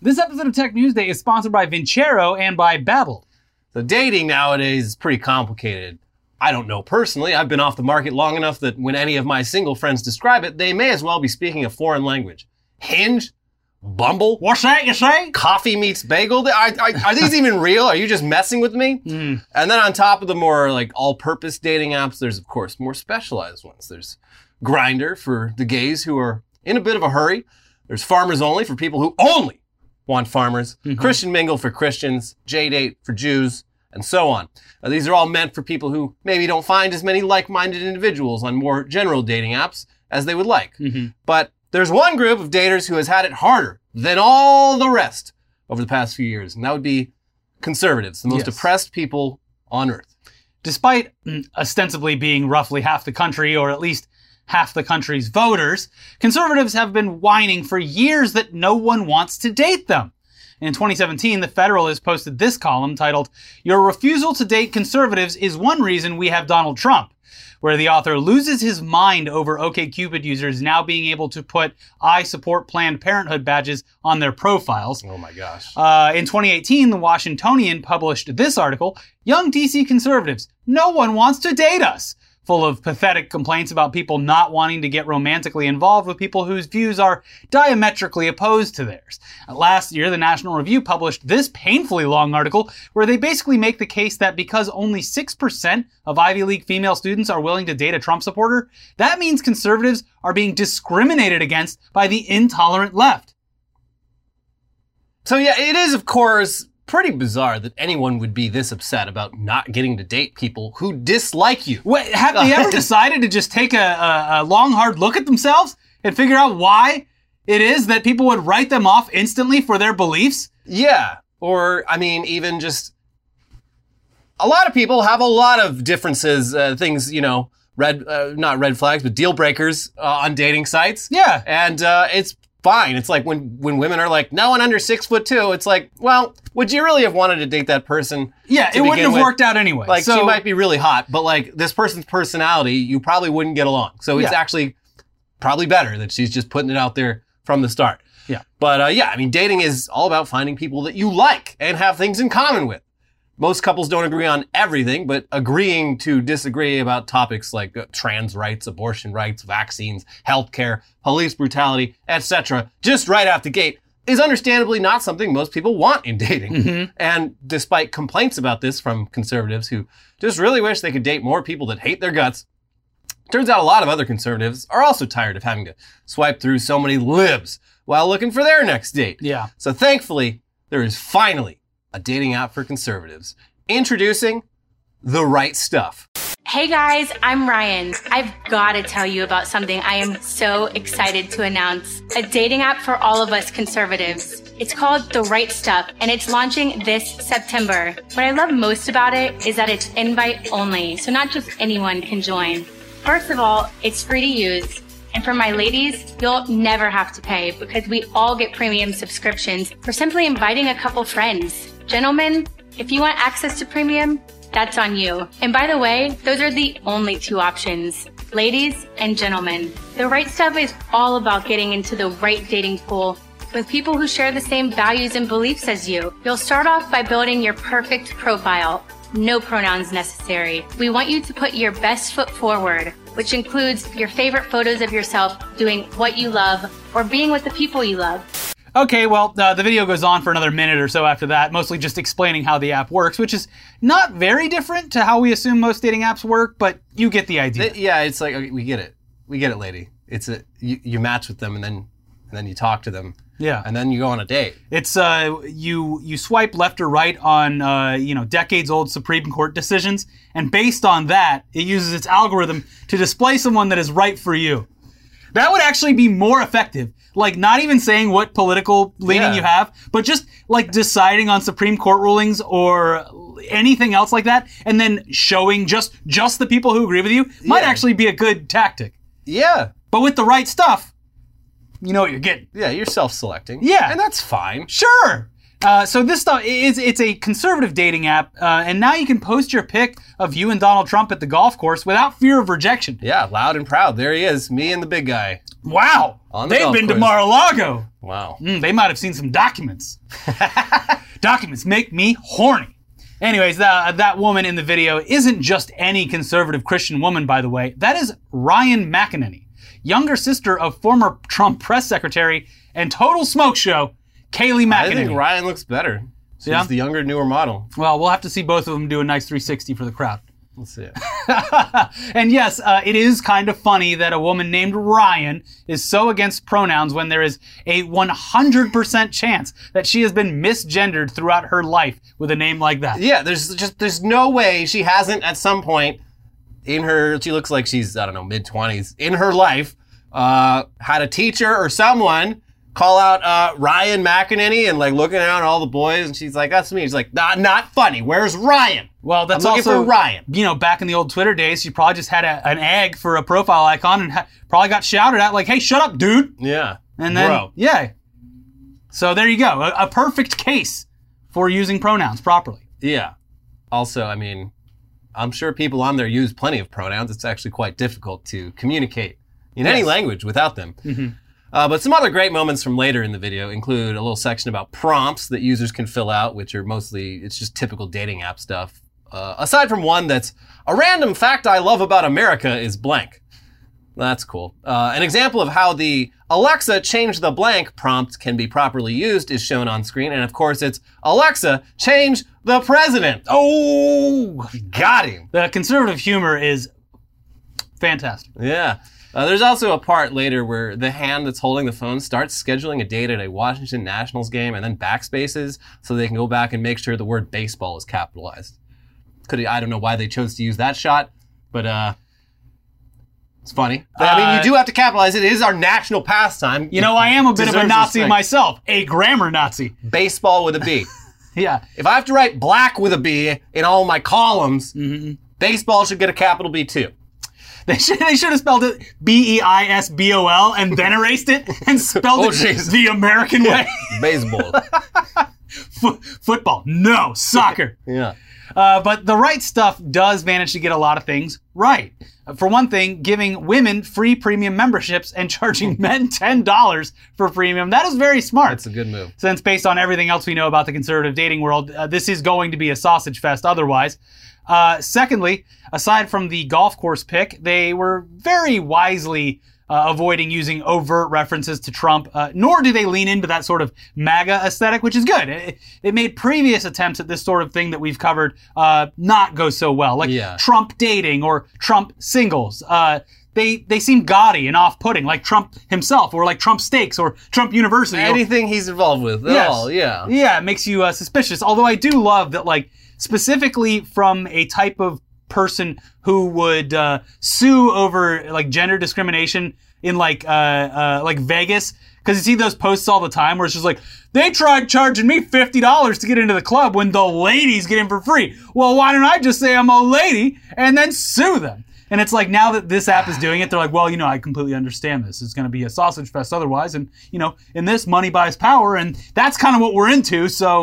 This episode of Tech News Day is sponsored by Vincero and by Babbel. The dating nowadays is pretty complicated. I don't know personally. I've been off the market long enough that when any of my single friends describe it, they may as well be speaking a foreign language. Hinge? Bumble? What's that you say? Coffee meets bagel? Are, are, are these even real? Are you just messing with me? Mm. And then on top of the more like all-purpose dating apps, there's of course more specialized ones. There's Grindr for the gays who are in a bit of a hurry. There's Farmers Only for people who only want farmers. Christian Mingle for Christians. J-Date for Jews, and so on. Now, these are all meant for people who maybe don't find as many like-minded individuals on more general dating apps as they would like. But there's one group of daters who has had it harder than all the rest over the past few years, and that would be conservatives, the most Yes. oppressed people on earth. Despite mm, ostensibly being roughly half the country, or at least half the country's voters, conservatives have been whining for years that no one wants to date them. In 2017, The Federalist posted this column titled, Your Refusal to Date Conservatives is One Reason We Have Donald Trump, where the author loses his mind over OKCupid users now being able to put I support Planned Parenthood badges on their profiles. Oh my gosh. Uh, in 2018, the Washingtonian published this article Young DC conservatives, no one wants to date us. Full of pathetic complaints about people not wanting to get romantically involved with people whose views are diametrically opposed to theirs. Uh, Last year, the National Review published this painfully long article where they basically make the case that because only 6% of Ivy League female students are willing to date a Trump supporter, that means conservatives are being discriminated against by the intolerant left. So yeah, it is of course pretty bizarre that anyone would be this upset about not getting to date people who dislike you. Wait, have they ever decided to just take a, a, a long, hard look at themselves and figure out why it is that people would write them off instantly for their beliefs? Yeah. Or, I mean, even just a lot of people have a lot of differences, uh, things, you know, red, uh, not red flags, but deal breakers uh, on dating sites. Yeah. And uh, it's fine. It's like when, when women are like, no one under six foot two, it's like, well, would you really have wanted to date that person? Yeah, it wouldn't have with? worked out anyway. Like, so, she might be really hot, but like this person's personality, you probably wouldn't get along. So it's Yeah. actually probably better that she's just putting it out there from the start. Yeah. But uh, yeah, I mean, dating is all about finding people that you like and have things in common with. Most couples don't agree on everything, but agreeing to disagree about topics like uh, trans rights, abortion rights, vaccines, healthcare, police brutality, etc., just right out the gate is understandably not something most people want in dating. And despite complaints about this from conservatives who just really wish they could date more people that hate their guts, Turns out a lot of other conservatives are also tired of having to swipe through so many libs while looking for their next date. Yeah. So thankfully, there is finally a dating app for conservatives. Introducing The Right Stuff. Hey guys, I'm Ryan. I've got to tell you about something I am so excited to announce a dating app for all of us conservatives. It's called The Right Stuff and it's launching this September. What I love most about it is that it's invite only, so not just anyone can join. First of all, it's free to use. And for my ladies, you'll never have to pay because we all get premium subscriptions for simply inviting a couple friends. Gentlemen, if you want access to premium, that's on you. And by the way, those are the only two options. Ladies and gentlemen, the right stuff is all about getting into the right dating pool with people who share the same values and beliefs as you. You'll start off by building your perfect profile. No pronouns necessary. We want you to put your best foot forward, which includes your favorite photos of yourself doing what you love or being with the people you love. Okay, well, uh, the video goes on for another minute or so after that, mostly just explaining how the app works, which is not very different to how we assume most dating apps work, but you get the idea. Th- Yeah, it's like okay, we get it. We get it, lady. It's a you, you match with them and then and then you talk to them yeah. and then you go on a date. It's uh you you swipe left or right on uh you know decades old Supreme Court decisions, and based on that, it uses its algorithm to display someone that is right for you. That would actually be more effective. Like not even saying what political leaning Yeah. you have, but just like deciding on Supreme Court rulings or anything else like that, and then showing just just the people who agree with you might Yeah. actually be a good tactic. Yeah. But with the right stuff, you know what you're getting. Yeah, you're self-selecting. Yeah. And that's fine. Sure. Uh, so this stuff is it's a conservative dating app, uh, and now you can post your pic of you and Donald Trump at the golf course without fear of rejection. Yeah, loud and proud. There he is, me and the big guy. Wow. On the They've golf been to course. Mar-a-Lago. Wow. Mm, they might have seen some documents. documents make me horny. Anyways, that, that woman in the video isn't just any conservative Christian woman, by the way. That is Ryann McEnany, younger sister of former Trump press secretary and total smoke show, Kayleigh I think Ryan looks better. She's Yeah? the younger, newer model. Well, we'll have to see both of them do a nice 360 for the crowd. Let's see it. and yes, uh, it is kind of funny that a woman named Ryan is so against pronouns when there is a 100% chance that she has been misgendered throughout her life with a name like that. Yeah, there's just there's no way she hasn't at some point in her she looks like she's I don't know mid twenties in her life uh, had a teacher or someone call out uh, Ryann McEnany and like looking out at all the boys and she's like that's me. She's like not not funny. Where's Ryan? Well, that's I'm looking also for Ryan. You know, back in the old Twitter days, she probably just had a, an egg for a profile icon and ha- probably got shouted at like, "Hey, shut up, dude!" Yeah, And then, Bro. yeah. So there you go, a, a perfect case for using pronouns properly. Yeah. Also, I mean, I'm sure people on there use plenty of pronouns. It's actually quite difficult to communicate in any language without them. Uh, but some other great moments from later in the video include a little section about prompts that users can fill out, which are mostly, it's just typical dating app stuff. Uh, aside from one that's a random fact I love about America is blank. That's cool. Uh, an example of how the Alexa change the blank prompt can be properly used is shown on screen. And of course, it's Alexa change the president. Oh, Got him. the conservative humor is fantastic. Yeah. Uh, there's also a part later where the hand that's holding the phone starts scheduling a date at a Washington Nationals game and then backspaces so they can go back and make sure the word baseball is capitalized. Could I don't know why they chose to use that shot, but uh, it's funny. But, I mean, Uh, you do have to capitalize it. It is our national pastime. You know, I am a bit of a Nazi respect. myself, a grammar Nazi. baseball with a B. Yeah. if I have to write black with a B in all my columns, Mm-hmm. baseball should get a capital B too. They should they should have spelled it B E I S B O L and then erased it and spelled Oh, it jeez. the American way. Baseball. Fo- football, no, soccer. yeah. Uh, but the right stuff does manage to get a lot of things right. For one thing, giving women free premium memberships and charging men $10 for premium, that is very smart. That's a good move. since based on everything else we know about the conservative dating world, uh, this is going to be a sausage fest otherwise. Uh, secondly, aside from the golf course pick, they were very wisely uh, avoiding using overt references to Trump, uh, nor do they lean into that sort of MAGA aesthetic, which is good. It, it made previous attempts at this sort of thing that we've covered uh, not go so well, like Yeah. Trump dating or Trump singles. Uh, they they seem gaudy and off-putting, like Trump himself, or like Trump Steaks or Trump University. or- Anything he's involved with. Yes. Oh, yeah. yeah, it makes you uh, suspicious. Although I do love that, like, specifically from a type of person who would uh, sue over like gender discrimination in like uh, uh, like Vegas. Because you see those posts all the time where it's just like, they tried charging me $50 to get into the club when the ladies get in for free. Well, why don't I just say I'm a lady and then sue them? And it's like now that this app is doing it, they're like, well, you know, I completely understand this. It's going to be a sausage fest otherwise. And, you know, in this, money buys power. And that's kind of what we're into. So,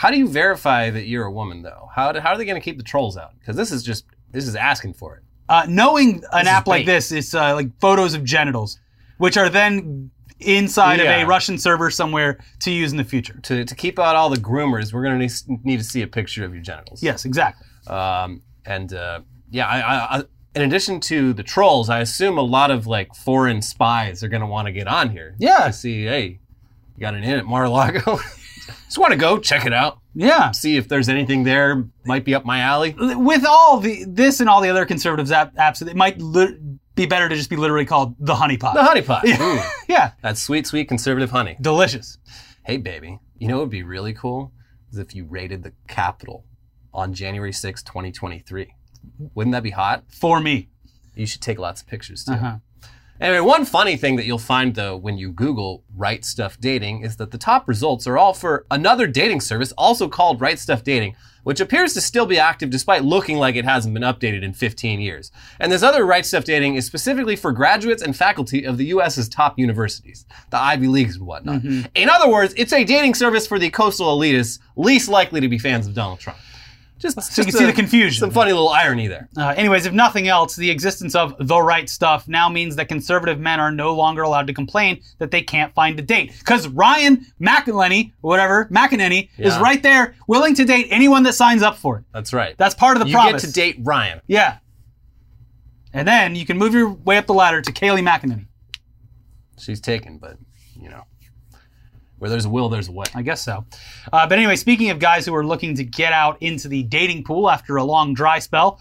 How do you verify that you're a woman, though? How, do, how are they going to keep the trolls out? Because this is just, this is asking for it. uh, knowing an app like bait. this is uh, like photos of genitals, which are then inside of a Russian server somewhere to use in the future. To, to keep out all the groomers, we're going to need, need to see a picture of your genitals. Yes, exactly. Um, and uh, yeah, I, I, I, in addition to the trolls, I assume a lot of like foreign spies are going to want to get on here. Yeah. To see, hey, you got an in at Mar-a-Lago? Just want to go check it out, Yeah. see if there's anything there might be up my alley. With all the this and all the other conservatives app, apps, it might li- be better to just be literally called the honeypot. The honeypot. Ooh, yeah, that sweet, sweet conservative honey. delicious. Hey, baby, you know what would be really cool? Is if you raided the Capitol on January sixth, 2023. Wouldn't that be hot? For me. You should take lots of pictures too. Uh-huh. Anyway, one funny thing that you'll find though when you Google Right Stuff Dating is that the top results are all for another dating service, also called Right Stuff Dating, which appears to still be active despite looking like it hasn't been updated in 15 years. And this other Right Stuff Dating is specifically for graduates and faculty of the US's top universities, the Ivy Leagues and whatnot. Mm-hmm. In other words, it's a dating service for the coastal elitists least likely to be fans of Donald Trump. Just So you can just see the confusion. Some funny little irony there. Uh, anyways, if nothing else, the existence of the right stuff now means that conservative men are no longer allowed to complain that they can't find a date. Because Ryan McElhenney, whatever, McEnany, is right there, willing to date anyone that signs up for it. That's right. That's part of the you promise. get to date Ryan. Yeah. And then you can move your way up the ladder to Kayleigh McEnany. She's taken, but you know, where there's a will, there's a way. I guess so. Uh, but anyway, speaking of guys who are looking to get out into the dating pool after a long dry spell,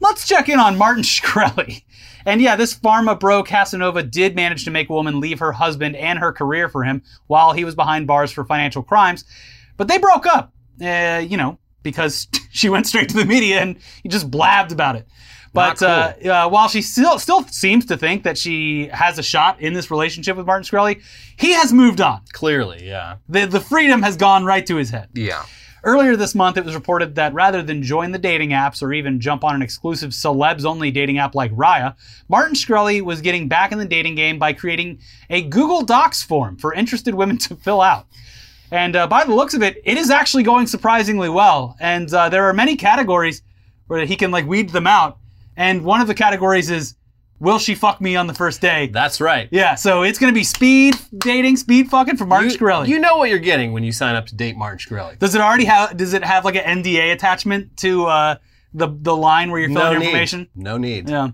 let's check in on Martin Shkreli. And yeah, this pharma bro Casanova did manage to make a woman leave her husband and her career for him while he was behind bars for financial crimes. But they broke up, uh, you know, because she went straight to the media and he just blabbed about it. But cool. uh, uh, while she still still seems to think that she has a shot in this relationship with Martin Shkreli, he has moved on. Clearly, yeah. The, the freedom has gone right to his head. Yeah. Earlier this month, it was reported that rather than join the dating apps or even jump on an exclusive celebs only dating app like Raya, Martin Shkreli was getting back in the dating game by creating a Google Docs form for interested women to fill out. And uh, by the looks of it, it is actually going surprisingly well. And uh, there are many categories where he can like weed them out. And one of the categories is, "Will she fuck me on the first day?" That's right. yeah, so it's going to be speed dating, speed fucking for Martin you, Shkreli. you know what you're getting when you sign up to date Martin Shkreli. Does it already have? Does it have like an NDA attachment to uh, the the line where you're filling No your information? No need. Yeah.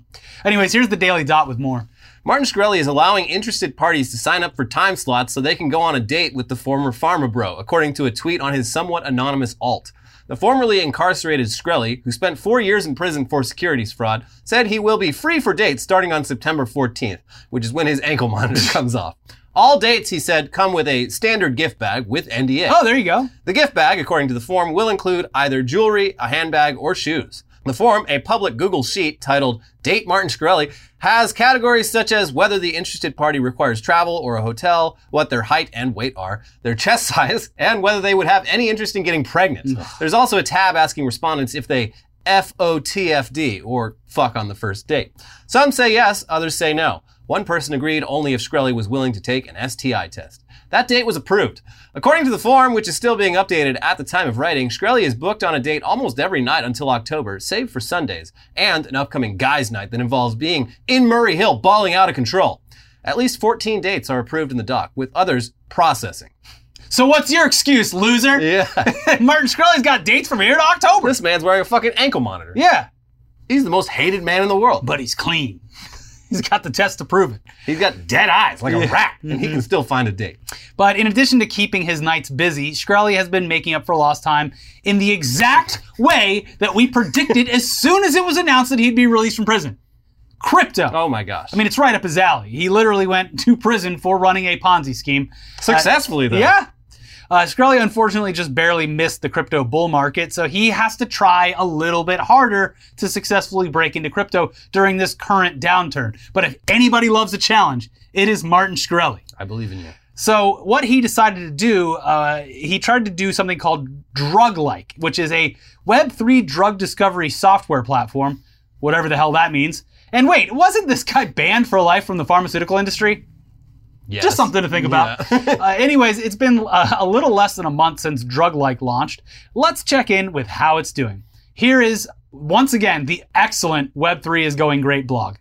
Anyways, here's the Daily Dot with more. Martin Shkreli is allowing interested parties to sign up for time slots so they can go on a date with the former pharma bro, according to a tweet on his somewhat anonymous alt. The formerly incarcerated Shkreli, who spent four years in prison for securities fraud, said he will be free for dates starting on September 14th, which is when his ankle monitor comes off. All dates, he said, come with a standard gift bag with NDA. Oh, there you go. The gift bag, according to the form, will include either jewelry, a handbag, or shoes. The form, a public Google sheet titled Date Martin Shkreli, has categories such as whether the interested party requires travel or a hotel, what their height and weight are, their chest size, and whether they would have any interest in getting pregnant. There's also a tab asking respondents if they FOTFD, or fuck on the first date. Some say yes, others say no. One person agreed only if Shkreli was willing to take an STI test. That date was approved. According to the form, which is still being updated at the time of writing, Shkreli is booked on a date almost every night until October, save for Sundays, and an upcoming guys' night that involves being in Murray Hill, bawling out of control. At least 14 dates are approved in the doc, with others processing. So what's your excuse, loser? Yeah. Martin Shkreli's got dates from here to October. this man's wearing a fucking ankle monitor. Yeah, He's the most hated man in the world. but he's clean. He's got the test to prove it. He's got dead eyes like a rat, and he mm-hmm. can still find a date. But in addition to keeping his nights busy, Shkreli has been making up for lost time in the exact way that we predicted as soon as it was announced that he'd be released from prison. Crypto. Oh my gosh. I mean, it's right up his alley. He literally went to prison for running a Ponzi scheme. successfully uh, though. Yeah. Uh, Shkreli unfortunately just barely missed the crypto bull market, so he has to try a little bit harder to successfully break into crypto during this current downturn. But if anybody loves a challenge, it is Martin Shkreli. I believe in you. So what he decided to do, uh, he tried to do something called Druglike, which is a Web3 drug discovery software platform, whatever the hell that means. And wait, wasn't this guy banned for life from the pharmaceutical industry? Yes. Just something to think about. uh, anyways, it's been uh, a little less than a month since Druglike launched. Let's check in with how it's doing. Here is, once again, the excellent Web3 is going great blog.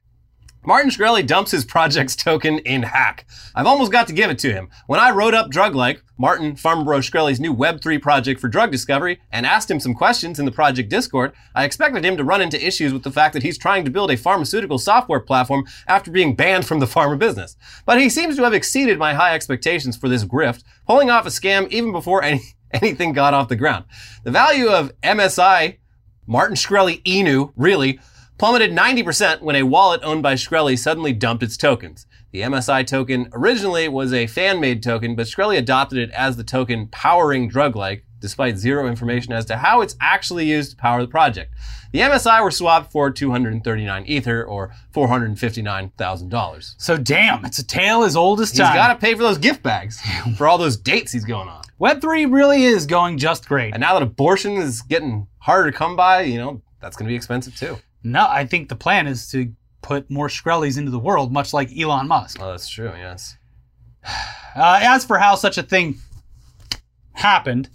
Martin Shkreli dumps his project's token in Hack. I've almost got to give it to him. When I wrote up Druglike, Martin Pharma Bro Shkreli's new Web3 project for drug discovery, and asked him some questions in the project Discord, I expected him to run into issues with the fact that he's trying to build a pharmaceutical software platform after being banned from the pharma business. But he seems to have exceeded my high expectations for this grift, pulling off a scam even before any, anything got off the ground. The value of MSI, Martin Shkreli Inu, really, plummeted 90% when a wallet owned by Shkreli suddenly dumped its tokens. The MSI token originally was a fan-made token, but Shkreli adopted it as the token powering Druglike, despite zero information as to how it's actually used to power the project. The MSI were swapped for 239 Ether, or $459,000. So damn, it's a tale as old as He's time. got to pay for those gift bags, for all those dates he's going on. Web3 really is going just great. And now that abortion is getting harder to come by, you know, that's going to be expensive too. No, I think the plan is to put more Shkreli's into the world, much like Elon Musk. Oh, that's true, yes. Uh, as for how such a thing happened,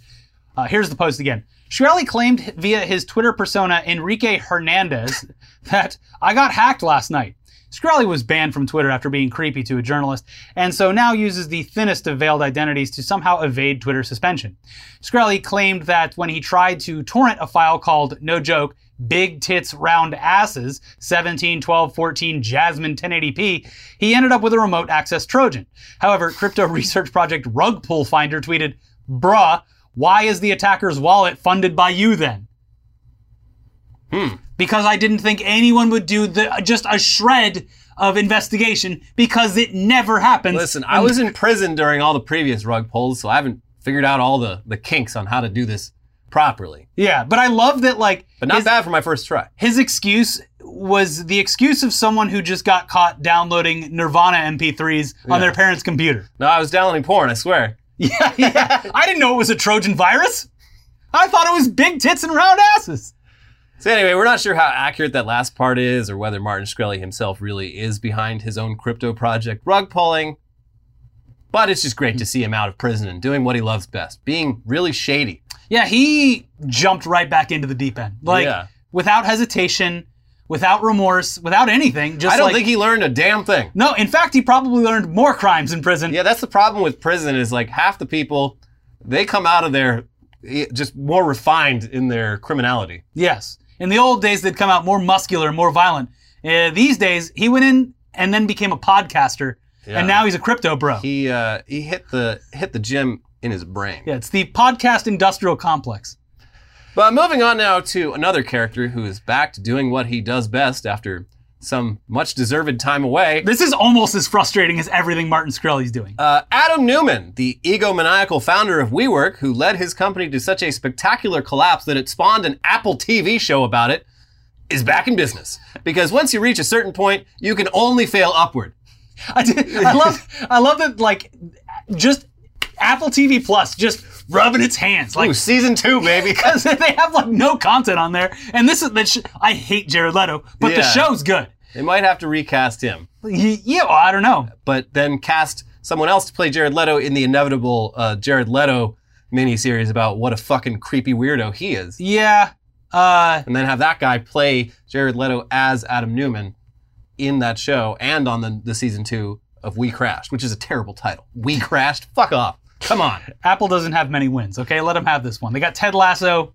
uh, here's the post again. Shkreli claimed via his Twitter persona Enrique Hernandez that I got hacked last night. Shkreli was banned from Twitter after being creepy to a journalist, and so now uses the thinnest of veiled identities to somehow evade Twitter suspension. Shkreli claimed that when he tried to torrent a file called, no joke, Big Tits Round Asses 17, 12, 14 Jasmine 1080p, he ended up with a remote access Trojan. However, crypto research project Rug Pull Finder tweeted, Bruh, why is the attacker's wallet funded by you then? Hmm. Because I didn't think anyone would do the just a shred of investigation because it never happens. Listen, I was in prison during all the previous rug pulls, so I haven't figured out all the, the kinks on how to do this properly. Yeah, but I love that like But not his, bad for my first try. his excuse was the excuse of someone who just got caught downloading Nirvana MP3s on Yeah. their parents' computer. No, I was downloading porn, I swear. Yeah, yeah. I didn't know it was a Trojan virus. I thought it was big tits and round asses. So anyway, we're not sure how accurate that last part is or whether Martin Shkreli himself really is behind his own crypto project rug pulling. But it's just great to see him out of prison and doing what he loves best, being really shady. Yeah, he jumped right back into the deep end. Like Yeah. without hesitation, without remorse, without anything. Just I don't like, think he learned a damn thing. No, in fact, he probably learned more crimes in prison. Yeah, that's the problem with prison is like half the people, they come out of there eh, just more refined in their criminality. Yes. In the old days, they'd come out more muscular, more violent. Uh, these days, he went in and then became a podcaster, Yeah. and now he's a crypto bro. He uh, he hit the hit the gym in his brain. yeah, it's the podcast industrial complex. But moving on now to another character who is back to doing what he does best after some much deserved time away. This is almost as frustrating as everything Martin Shkreli's doing. Uh, Adam Neumann, the egomaniacal founder of WeWork, who led his company to such a spectacular collapse that it spawned an Apple TV show about it, is back in business. Because once you reach a certain point, you can only fail upward. I, did, I love, I love that. Like, just Apple TV Plus just rubbing its hands, like Ooh, season two, baby. because they have like no content on there. And this is that. Sh- I hate Jared Leto, but the Yeah. show's good. they might have to recast him, He- yeah, well, I don't know. but then cast someone else to play Jared Leto in the inevitable uh, Jared Leto miniseries about what a fucking creepy weirdo he is. Yeah. Uh, and then have that guy play Jared Leto as Adam Neumann in that show and on the, the season two of We Crashed, which is a terrible title. We Crashed? Fuck off. Come on. Apple doesn't have many wins. Okay, let them have this one. They got Ted Lasso.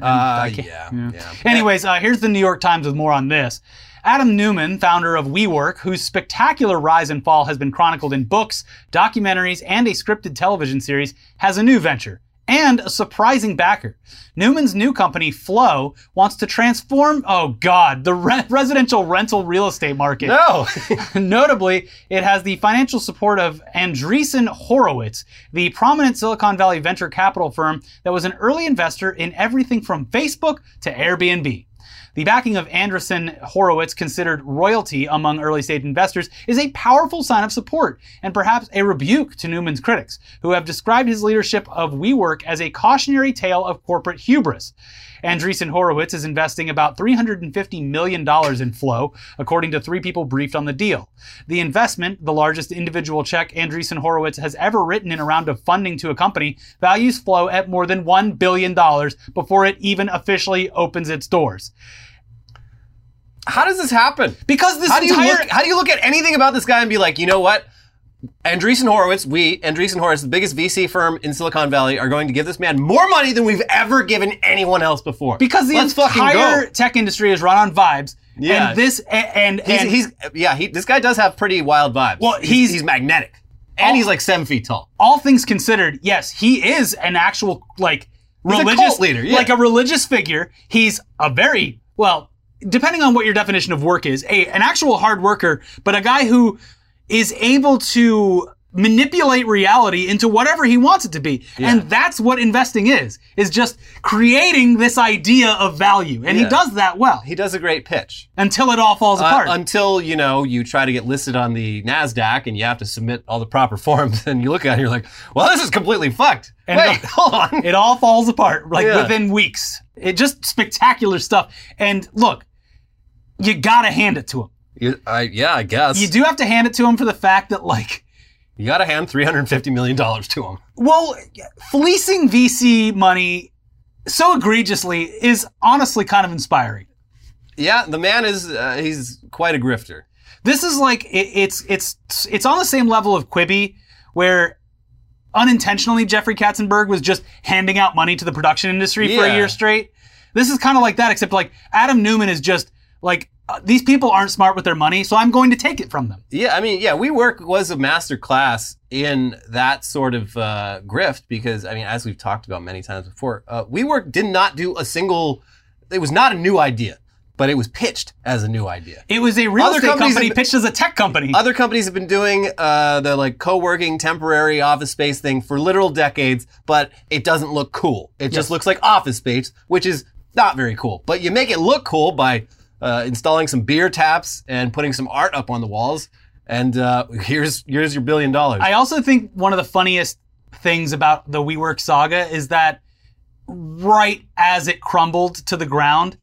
Uh, yeah, yeah. yeah. Anyways, uh, here's the New York Times with more on this. Adam Neumann, founder of WeWork, whose spectacular rise and fall has been chronicled in books, documentaries, and a scripted television series, has a new venture and a surprising backer. Neumann's new company, Flow, wants to transform, oh God, the re- residential rental real estate market. No. Notably, it has the financial support of Andreessen Horowitz, the prominent Silicon Valley venture capital firm that was an early investor in everything from Facebook to Airbnb. The backing of Andreessen Horowitz, considered royalty among early stage investors, is a powerful sign of support and perhaps a rebuke to Neumann's critics, who have described his leadership of WeWork as a cautionary tale of corporate hubris. Andreessen Horowitz is investing about $350 million in Flow, according to three people briefed on the deal. The investment, the largest individual check Andreessen Horowitz has ever written in a round of funding to a company, values Flow at more than $1 billion before it even officially opens its doors. How does this happen? Because this How do you entire look? How do you look at anything about this guy and be like, you know what? Andreessen Horowitz, we, Andreessen Horowitz, the biggest VC firm in Silicon Valley, are going to give this man more money than we've ever given anyone else before. because the Let's entire tech industry is run on vibes. Yeah. And this and, and, He's, and he's yeah, he, this guy does have pretty wild vibes. Well, he's he's- he's magnetic, and Oh. he's like seven feet tall. all things considered, yes, he is an actual like religious leader, yeah. like a religious figure. He's a very well, depending on what your definition of work is, a an actual hard worker, but a guy who is able to manipulate reality into whatever he wants it to be. Yeah. And that's what investing is. Is just creating this idea of value. And Yeah. he does that well He does a great pitch. until it all falls Uh, apart. until you know you try to get listed on the Nasdaq and you have to submit all the proper forms, and you look at it and you're like, "Well, this is completely fucked." And Wait, the- hold on. It all falls apart like Yeah. within weeks. It just spectacular stuff. And look, you gotta hand it to him. You- I, yeah, I guess You do have to hand it to him for the fact that like, You got to hand three hundred fifty million dollars to him. well, fleecing VC money so egregiously is honestly kind of inspiring. Yeah, the man is uh, he's quite a grifter. This is like it, it's it's it's on the same level of Quibi, where unintentionally Jeffrey Katzenberg was just handing out money to the production industry for a year straight. This is kind of like that, except like Adam Neumann is just like uh, these people aren't smart with their money, so I'm going to take it from them. Yeah, I mean, yeah, WeWork was a master class in that sort of uh, grift because, I mean, as we've talked about many times before, uh, WeWork did not do a single. It was not a new idea, but it was pitched as a new idea. It was a real Other estate company have- pitched as a tech company. Other companies have been doing uh, the like co-working temporary office space thing for literal decades, but it doesn't look cool. It just looks like office space, which is not very cool. But you make it look cool by uh, installing some beer taps and putting some art up on the walls, and uh, here's here's your billion dollars. I also think one of the funniest things about the WeWork saga is that right as it crumbled to the ground,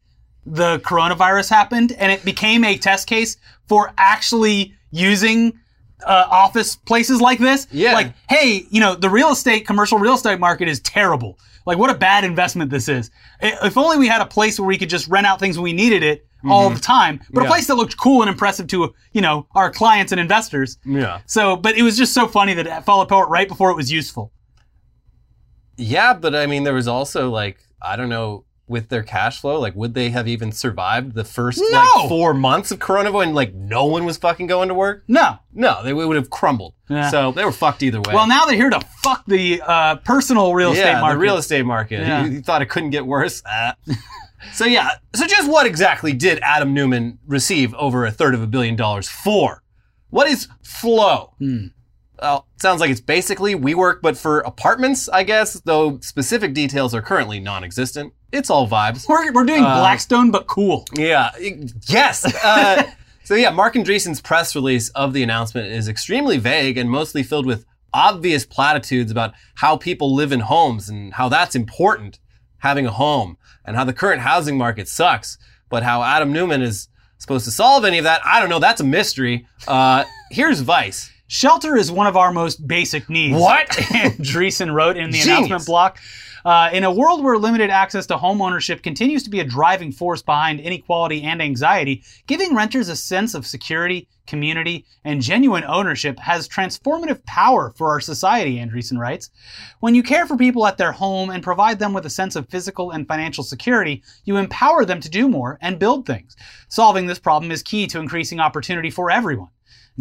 the coronavirus happened and it became a test case for actually using uh, office places like this. Yeah. Like, hey, you know, the real estate, commercial real estate market is terrible. Like, what a bad investment this is. If only we had a place where we could just rent out things when we needed it all the time, but Mm-hmm. Yeah. a place that looked cool and impressive to, you know, our clients and investors. yeah. So, but it was just so funny that it fell apart right before it was useful. Yeah, but I mean, there was also like I don't know with their cash flow, like would they have even survived the first No! like four months of coronavirus and like no one was fucking going to work? No. No, they would have crumbled. Yeah. So they were fucked either way. Well, now they're here to fuck the uh, personal real estate market. the real estate market. Yeah. You, you thought it couldn't get worse. Ah. so yeah, so just what exactly did Adam Neumann receive over a third of a billion dollars for? What is Flow? Hmm. Well, sounds like it's basically WeWork, but for apartments, I guess. Though specific details are currently non-existent. It's all vibes. We're, we're doing Uh, Blackstone, but cool. Yeah. Yes. Uh, so yeah, Marc Andreessen's press release of the announcement is extremely vague and mostly filled with obvious platitudes about how people live in homes and how that's important, having a home, and how the current housing market sucks. But how Adam Neumann is supposed to solve any of that, I don't know. That's a mystery. Uh, here's Vice. Shelter is one of our most basic needs. What? Andreessen wrote in the Genius. announcement block. Uh, in a world where limited access to home ownership continues to be a driving force behind inequality and anxiety, giving renters a sense of security, community, and genuine ownership has transformative power for our society, Andreessen writes. When you care for people at their home and provide them with a sense of physical and financial security, you empower them to do more and build things. Solving this problem is key to increasing opportunity for everyone.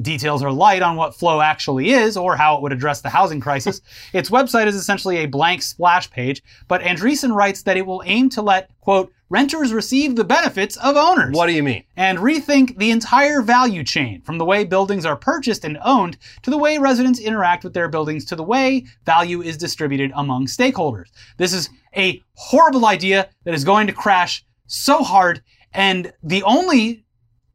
Details are light on what Flow actually is or how it would address the housing crisis. its website is essentially a blank splash page, but Andreessen writes that it will aim to let, quote, renters receive the benefits of owners What do you mean? and rethink the entire value chain from the way buildings are purchased and owned to the way residents interact with their buildings to the way value is distributed among stakeholders. This is a horrible idea that is going to crash so hard, and the only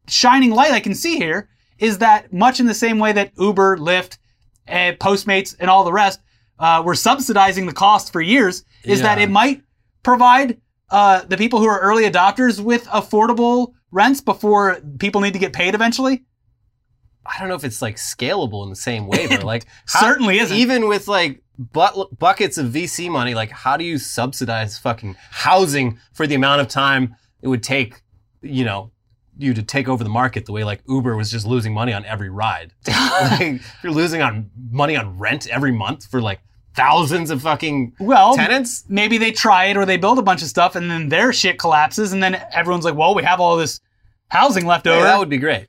shining light I can see here is that much in the same way that Uber, Lyft, uh, Postmates, and all the rest uh, were subsidizing the cost for years, is that it might provide uh, the people who are early adopters with affordable rents before people need to get paid eventually. I don't know if it's like scalable in the same way though. Like Certainly isn't. Even with like but- buckets of VC money, like how do you subsidize fucking housing for the amount of time it would take, you know, you to take over the market the way like Uber was just losing money on every ride. like, you're losing on money on rent every month for like thousands of fucking Well, tenants. maybe they try it or they build a bunch of stuff and then their shit collapses and then everyone's like, well, we have all this housing left over. that would be great.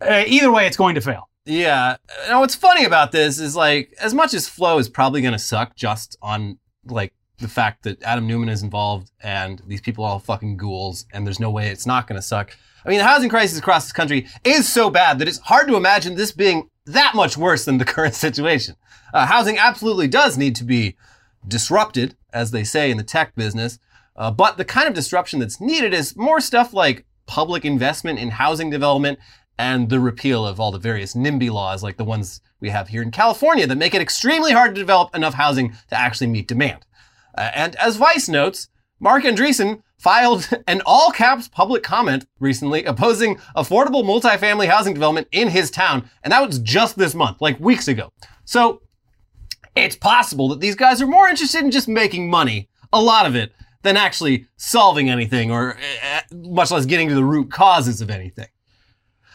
uh, either way, it's going to fail. Yeah. Now what's funny about this is like as much as Flow is probably going to suck just on like the fact that Adam Neumann is involved and these people are all fucking ghouls and there's no way it's not going to suck. I mean, the housing crisis across this country is so bad that it's hard to imagine this being that much worse than the current situation. Uh, housing absolutely does need to be disrupted, as they say in the tech business. Uh, but the kind of disruption that's needed is more stuff like public investment in housing development and the repeal of all the various NIMBY laws, like the ones we have here in California, that make it extremely hard to develop enough housing to actually meet demand. Uh, and as Vice notes, Marc Andreessen filed an all caps public comment recently opposing affordable multifamily housing development in his town. And that was just this month, like weeks ago. So it's possible that these guys are more interested in just making money a lot of it, than actually solving anything or uh, much less getting to the root causes of anything.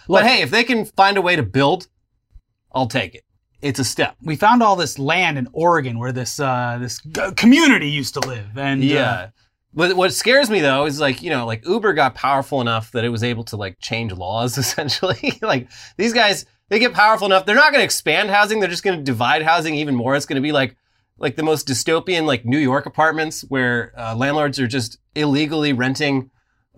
Look- but hey, if they can find a way to build, I'll take it. It's a step. We found all this land in Oregon where this uh, this g- community used to live, and uh, Yeah. But what scares me though is like, you know, like Uber got powerful enough that it was able to like change laws essentially. like these guys, they get powerful enough. They're not going to expand housing. They're just going to divide housing even more. It's going to be like, like the most dystopian like New York apartments where uh, landlords are just illegally renting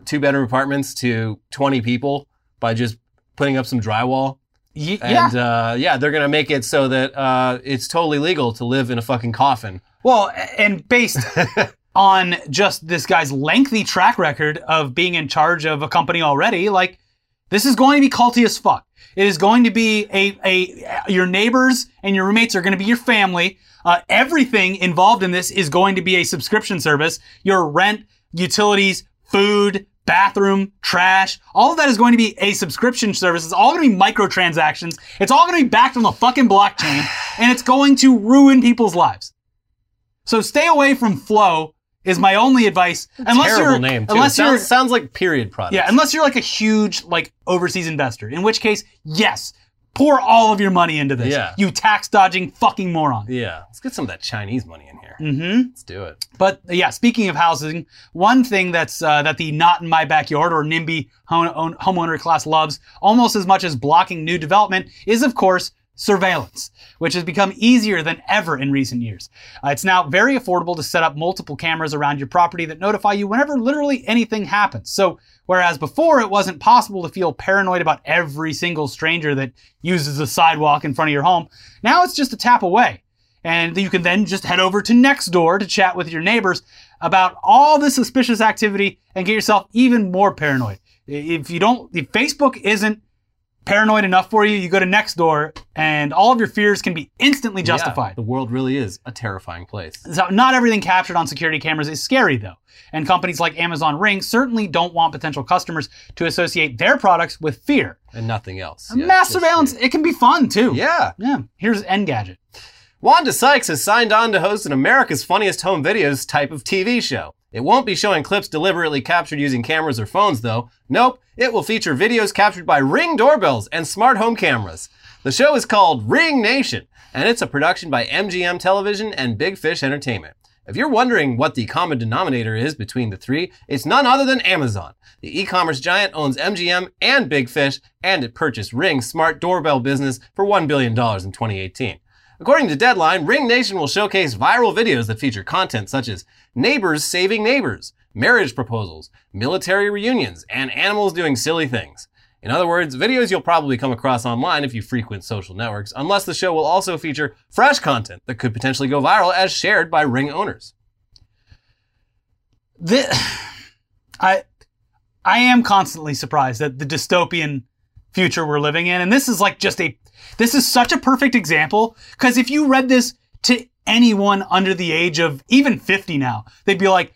two bedroom apartments to 20 people by just putting up some drywall. y- yeah. And uh, yeah, they're going to make it so that uh, it's totally legal to live in a fucking coffin. Well, and based on just this guy's lengthy track record of being in charge of a company already, like this is going to be culty as fuck. It is going to be a, a your neighbors and your roommates are going to be your family. Uh, everything involved in this is going to be a subscription service. Your rent, utilities, food, bathroom, trash, all of that is going to be a subscription service. It's all going to be microtransactions. It's all going to be backed on the fucking blockchain, and it's going to ruin people's lives. So stay away from Flow is my only advice. Unless Terrible you're name too. unless you're sounds, sounds like period product. yeah, unless you're like a huge like overseas investor. In which case, yes, pour all of your money into this. Yeah. You tax dodging fucking moron. Yeah, let's get some of that Chinese money in here. Mm-hmm. Let's do it. But yeah, speaking of housing, one thing that's uh, that the not in my backyard or NIMBY home- own- homeowner class loves almost as much as blocking new development is, of course, surveillance, which has become easier than ever in recent years. Uh, it's now very affordable to set up multiple cameras around your property that notify you whenever literally anything happens. So, whereas before it wasn't possible to feel paranoid about every single stranger that uses the sidewalk in front of your home, now it's just a tap away. And you can then just head over to Nextdoor to chat with your neighbors about all the suspicious activity and get yourself even more paranoid. If you don't, if Facebook isn't paranoid enough for you, you go to Nextdoor, and all of your fears can be instantly Yeah, justified. the world really is a terrifying place. So not everything captured on security cameras is scary though. And companies like Amazon Ring certainly don't want potential customers to associate their products with fear. And nothing else. Yeah, Mass surveillance, fear. it can be fun too. Yeah. Yeah. Here's Engadget. Wanda Sykes has signed on to host an America's Funniest Home Videos type of TV show. It won't be showing clips deliberately captured using cameras or phones, though. Nope, it will feature videos captured by Ring doorbells and smart home cameras. The show is called Ring Nation, and it's a production by MGM Television and Big Fish Entertainment. If you're wondering what the common denominator is between the three, it's none other than Amazon. The e-commerce giant owns MGM and Big Fish, and it purchased Ring's smart doorbell business for $1 billion in 2018. According to Deadline, Ring Nation will showcase viral videos that feature content such as neighbors saving neighbors, marriage proposals, military reunions, and animals doing silly things. In other words, videos you'll probably come across online if you frequent social networks, unless the show will also feature fresh content that could potentially go viral as shared by Ring owners. This, I, I am constantly surprised at the dystopian future we're living in, and this is like just a, this is such a perfect example because if you read this to anyone under the age of even 50 now, they'd be like,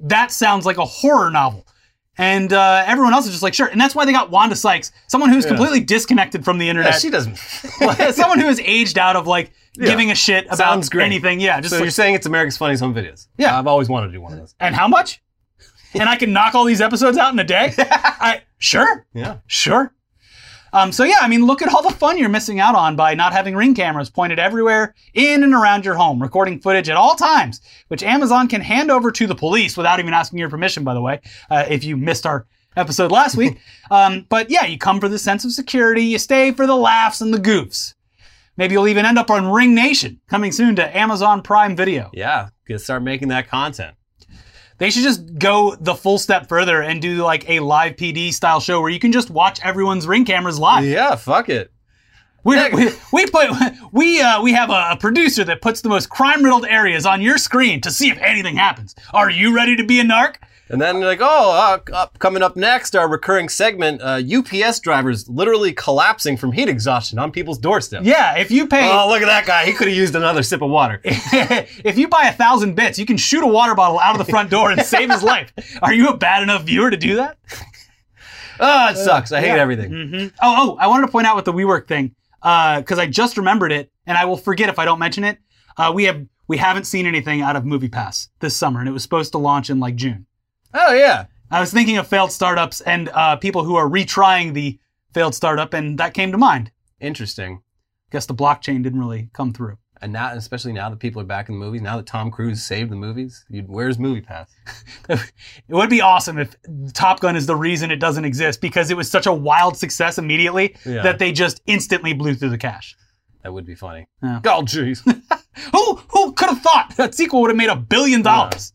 that sounds like a horror novel. And uh, everyone else is just like, sure. And that's why they got Wanda Sykes, someone who's completely disconnected from the internet. she doesn't. someone who has aged out of like giving a shit about anything. Yeah, just so like, you're saying it's America's Funniest Home Videos? Yeah. I've always wanted to do one of those. and how much? and I can knock all these episodes out in a day? I sure, Yeah. sure. Um, so yeah, I mean, look at all the fun you're missing out on by not having ring cameras pointed everywhere in and around your home, recording footage at all times, which Amazon can hand over to the police without even asking your permission. By the way, uh, if you missed our episode last week, um, but yeah, you come for the sense of security, you stay for the laughs and the goofs. Maybe you'll even end up on Ring Nation, coming soon to Amazon Prime Video. Yeah. Get start making that content. They should just go the full step further and do like a live PD style show where you can just watch everyone's ring cameras live. Yeah. Fuck it. We we put we uh, we have a, a producer that puts the most crime riddled areas on your screen to see if anything happens. Are you ready to be a narc? And then like, oh, uh, up, coming up next, our recurring segment: uh, UPS drivers literally collapsing from heat exhaustion on people's doorsteps. Yeah, if you pay Oh, look at that guy! He could have used another sip of water. if you buy a thousand bits, you can shoot a water bottle out of the front door and save his life. Are you a bad enough viewer to do that? Oh, it sucks. I hate yeah. everything. hmm Oh, oh, I wanted to point out with the WeWork thing because I just remembered it, and I will forget if I don't mention it. Uh, we have we haven't seen anything out of MoviePass this summer, and it was supposed to launch in like June. Oh yeah. I was thinking of failed startups and uh, people who are retrying the failed startup, and that came to mind. Interesting. Guess the blockchain didn't really come through. And now, especially now that people are back in the movies, now that Tom Cruise saved the movies, you'd, where's MoviePass? It would be awesome if Top Gun is the reason it doesn't exist because it was such a wild success immediately Yeah. that they just instantly blew through the cash. That would be funny. Yeah. Oh, jeez. Who who could have thought that sequel would have made a billion dollars?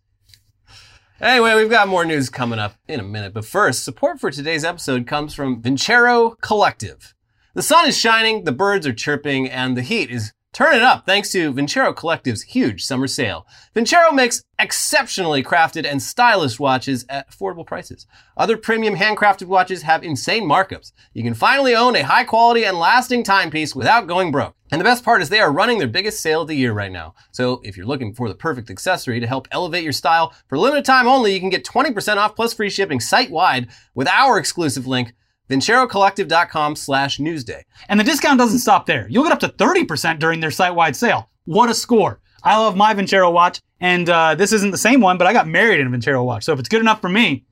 Anyway, we've got more news coming up in a minute. But first, support for today's episode comes from Vincero Collective. The sun is shining, the birds are chirping, and the heat is turning up thanks to Vincero Collective's huge summer sale. Vincero makes exceptionally crafted and stylish watches at affordable prices. Other premium handcrafted watches have insane markups. You can finally own a high quality and lasting timepiece without going broke. And the best part is they are running their biggest sale of the year right now. So if you're looking for the perfect accessory to help elevate your style, for limited time only, you can get 20% off plus free shipping site-wide with our exclusive link, vincerocollective.com slash newsday. And the discount doesn't stop there. You'll get up to 30% during their site-wide sale. What a score. I love my Vincero watch, and uh, this isn't the same one, but I got married in a Vincero watch. So if it's good enough for me,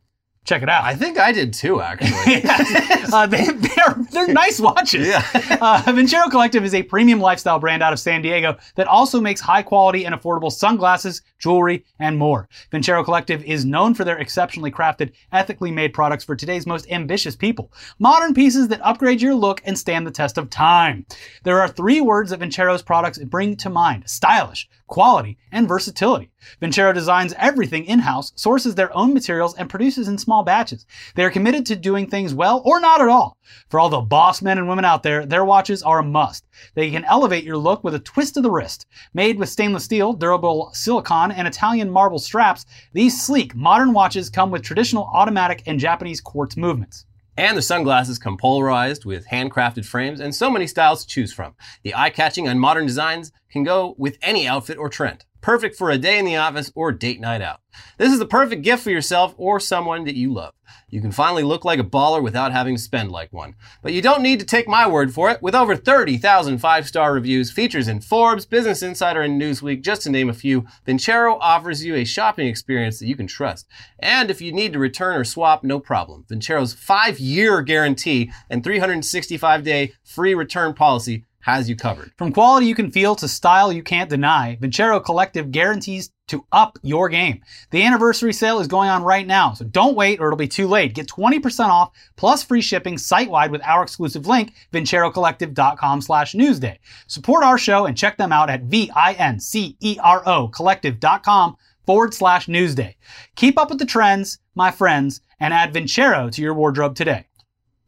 check it out. I think I did too, actually. uh, they, they're, they're nice watches. Yeah. uh, Vincero Collective is a premium lifestyle brand out of San Diego that also makes high quality and affordable sunglasses, jewelry, and more. Vincero Collective is known for their exceptionally crafted, ethically made products for today's most ambitious people. Modern pieces that upgrade your look and stand the test of time. There are three words that Vincero's products bring to mind stylish, quality, and versatility. Vincero designs everything in-house, sources their own materials, and produces in small batches. They are committed to doing things well or not at all. For all the boss men and women out there, their watches are a must. They can elevate your look with a twist of the wrist. Made with stainless steel, durable silicone, and Italian marble straps, these sleek, modern watches come with traditional automatic and Japanese quartz movements. And the sunglasses come polarized with handcrafted frames and so many styles to choose from. The eye-catching and modern designs can go with any outfit or trend. Perfect for a day in the office or date night out. This is the perfect gift for yourself or someone that you love. You can finally look like a baller without having to spend like one. But you don't need to take my word for it. With over 30,000 five-star reviews, features in Forbes, Business Insider, and Newsweek, just to name a few, Vincero offers you a shopping experience that you can trust. And if you need to return or swap, no problem. Vincero's five-year guarantee and 365-day free return policy has you covered. From quality you can feel to style you can't deny, Vincero Collective guarantees to up your game. The anniversary sale is going on right now, so don't wait or it'll be too late. Get 20% off plus free shipping site-wide with our exclusive link, vincerocollective.com slash newsday. Support our show and check them out at V-I-N-C-E-R-O collective.com forward slash newsday. Keep up with the trends, my friends, and add Vincero to your wardrobe today.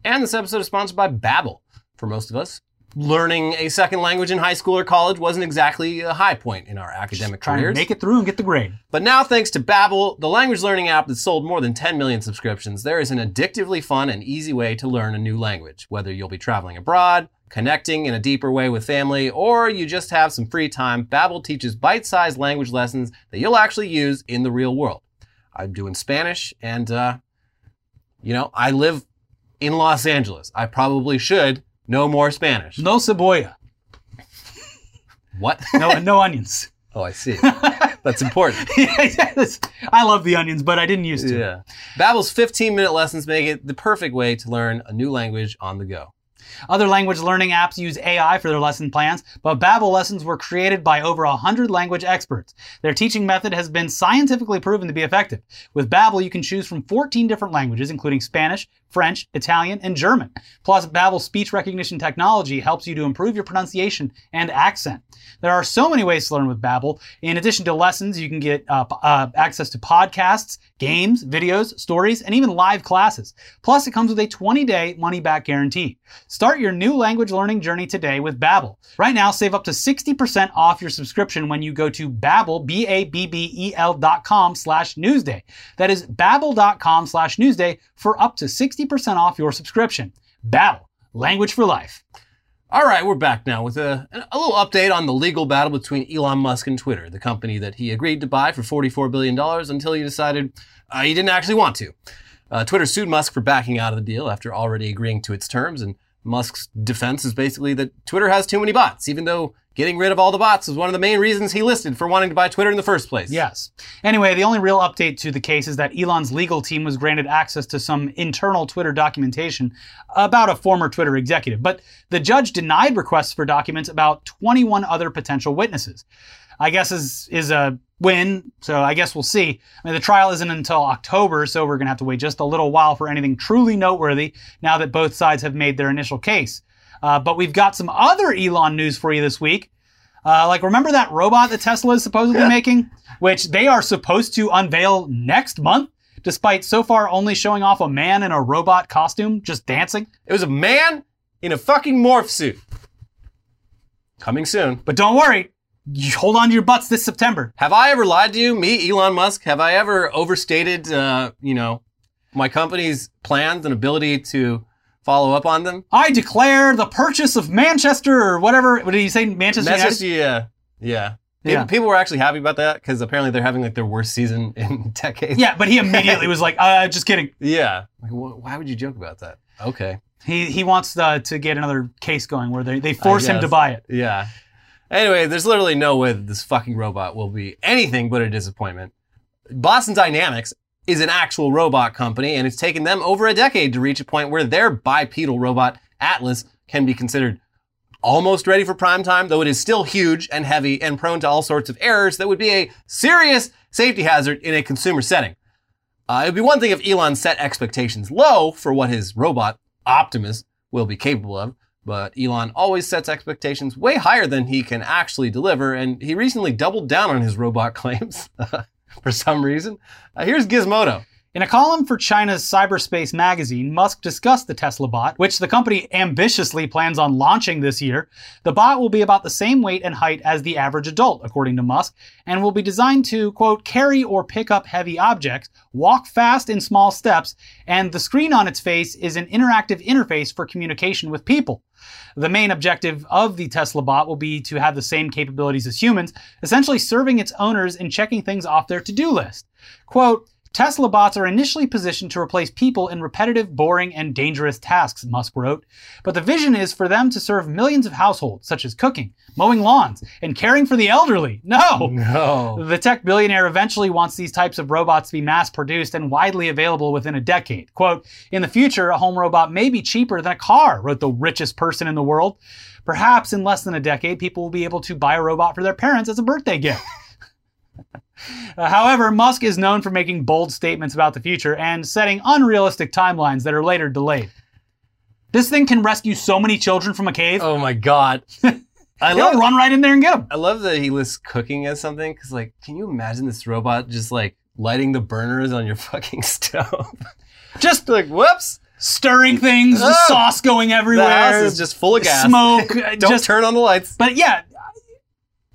And this episode is sponsored by Babbel. For most of us, learning a second language in high school or college wasn't exactly a high point in our academic to careers. make it through and get the grade. But now, thanks to Babbel, the language learning app that sold more than 10 million subscriptions, there is an addictively fun and easy way to learn a new language. Whether you'll be traveling abroad, connecting in a deeper way with family, or you just have some free time, Babbel teaches bite-sized language lessons that you'll actually use in the real world. I'm doing Spanish, and uh, you know, I live in Los Angeles. I probably should know more Spanish. No cebolla. What? No, no onions. oh, I see. That's important. yes. I love the onions, but I didn't used to. Yeah. Babbel's 15-minute lessons make it the perfect way to learn a new language on the go. Other language learning apps use AI for their lesson plans, but Babbel lessons were created by over 100 language experts. Their teaching method has been scientifically proven to be effective. With Babbel, you can choose from 14 different languages, including Spanish, French, Italian, and German. Plus, Babbel's speech recognition technology helps you to improve your pronunciation and accent. There are so many ways to learn with Babbel. In addition to lessons, you can get uh, uh, access to podcasts, games, videos, stories, and even live classes. Plus, it comes with a 20-day money-back guarantee. Start your new language learning journey today with Babbel. Right now, save up to 60% off your subscription when you go to Babbel, B-A-B-B-E-L dot com slash Newsday. That is babbel.com slash Newsday for up to 60% off your subscription. Babbel, language for life. All right, we're back now with a, a little update on the legal battle between Elon Musk and Twitter, the company that he agreed to buy for $44 billion until he decided uh, he didn't actually want to. Uh, Twitter sued Musk for backing out of the deal after already agreeing to its terms, and Musk's defense is basically that Twitter has too many bots, even though getting rid of all the bots was one of the main reasons he listed for wanting to buy Twitter in the first place. Yes. Anyway, the only real update to the case is that Elon's legal team was granted access to some internal Twitter documentation about a former Twitter executive, but the judge denied requests for documents about 21 other potential witnesses. I guess is is a win, so I guess we'll see. I mean, the trial isn't until October, so we're going to have to wait just a little while for anything truly noteworthy now that both sides have made their initial case. Uh, but we've got some other Elon news for you this week. Uh, like, remember that robot that Tesla is supposedly making, which they are supposed to unveil next month, despite so far only showing off a man in a robot costume just dancing. It was a man in a fucking morph suit. Coming soon. But don't worry, you hold on to your butts this September. Have I ever lied to you, me, Elon Musk? Have I ever overstated, uh, you know, my company's plans and ability to follow up on them? I declare the purchase of Manchester or whatever. What did you say? Manchester United? yeah, yeah. People, Yeah. people were actually happy about that because apparently they're having like their worst season in decades. Yeah, but he immediately was like, uh, just kidding. Yeah. Like, wh- why would you joke about that? Okay. He he wants uh, to get another case going where they, they force him to buy it. Yeah. Anyway, there's literally no way that this fucking robot will be anything but a disappointment. Boston Dynamics is an actual robot company, and it's taken them over a decade to reach a point where their bipedal robot, Atlas, can be considered almost ready for prime time, though it is still huge and heavy and prone to all sorts of errors that would be a serious safety hazard in a consumer setting. Uh, it would be one thing if Elon set expectations low for what his robot, Optimus, will be capable of, but Elon always sets expectations way higher than he can actually deliver, and he recently doubled down on his robot claims for some reason. Uh, here's Gizmodo. In a column for China's Cyberspace magazine, Musk discussed the Tesla bot, which the company ambitiously plans on launching this year. The bot will be about the same weight and height as the average adult, according to Musk, and will be designed to, quote, carry or pick up heavy objects, walk fast in small steps, and the screen on its face is an interactive interface for communication with people. The main objective of the Tesla bot will be to have the same capabilities as humans, essentially serving its owners and checking things off their to-do list. Quote, Tesla bots are initially positioned to replace people in repetitive, boring, and dangerous tasks, Musk wrote. But the vision is for them to serve millions of households, such as cooking, mowing lawns, and caring for the elderly. No! No. The tech billionaire eventually wants these types of robots to be mass produced and widely available within a decade. Quote, in the future, a home robot may be cheaper than a car, wrote the richest person in the world. Perhaps in less than a decade, people will be able to buy a robot for their parents as a birthday gift. Uh, However, Musk is known for making bold statements about the future and setting unrealistic timelines that are later delayed. This thing can rescue so many children from a cave. Oh my god. I They'll love, run right in there and get them. I love that he lists cooking as something because, like, can you imagine this robot just like lighting the burners on your fucking stove? Just like, whoops, stirring things, the Oh! sauce going everywhere. the house is just full of gas. Smoke. uh, Don't just, turn on the lights. But yeah,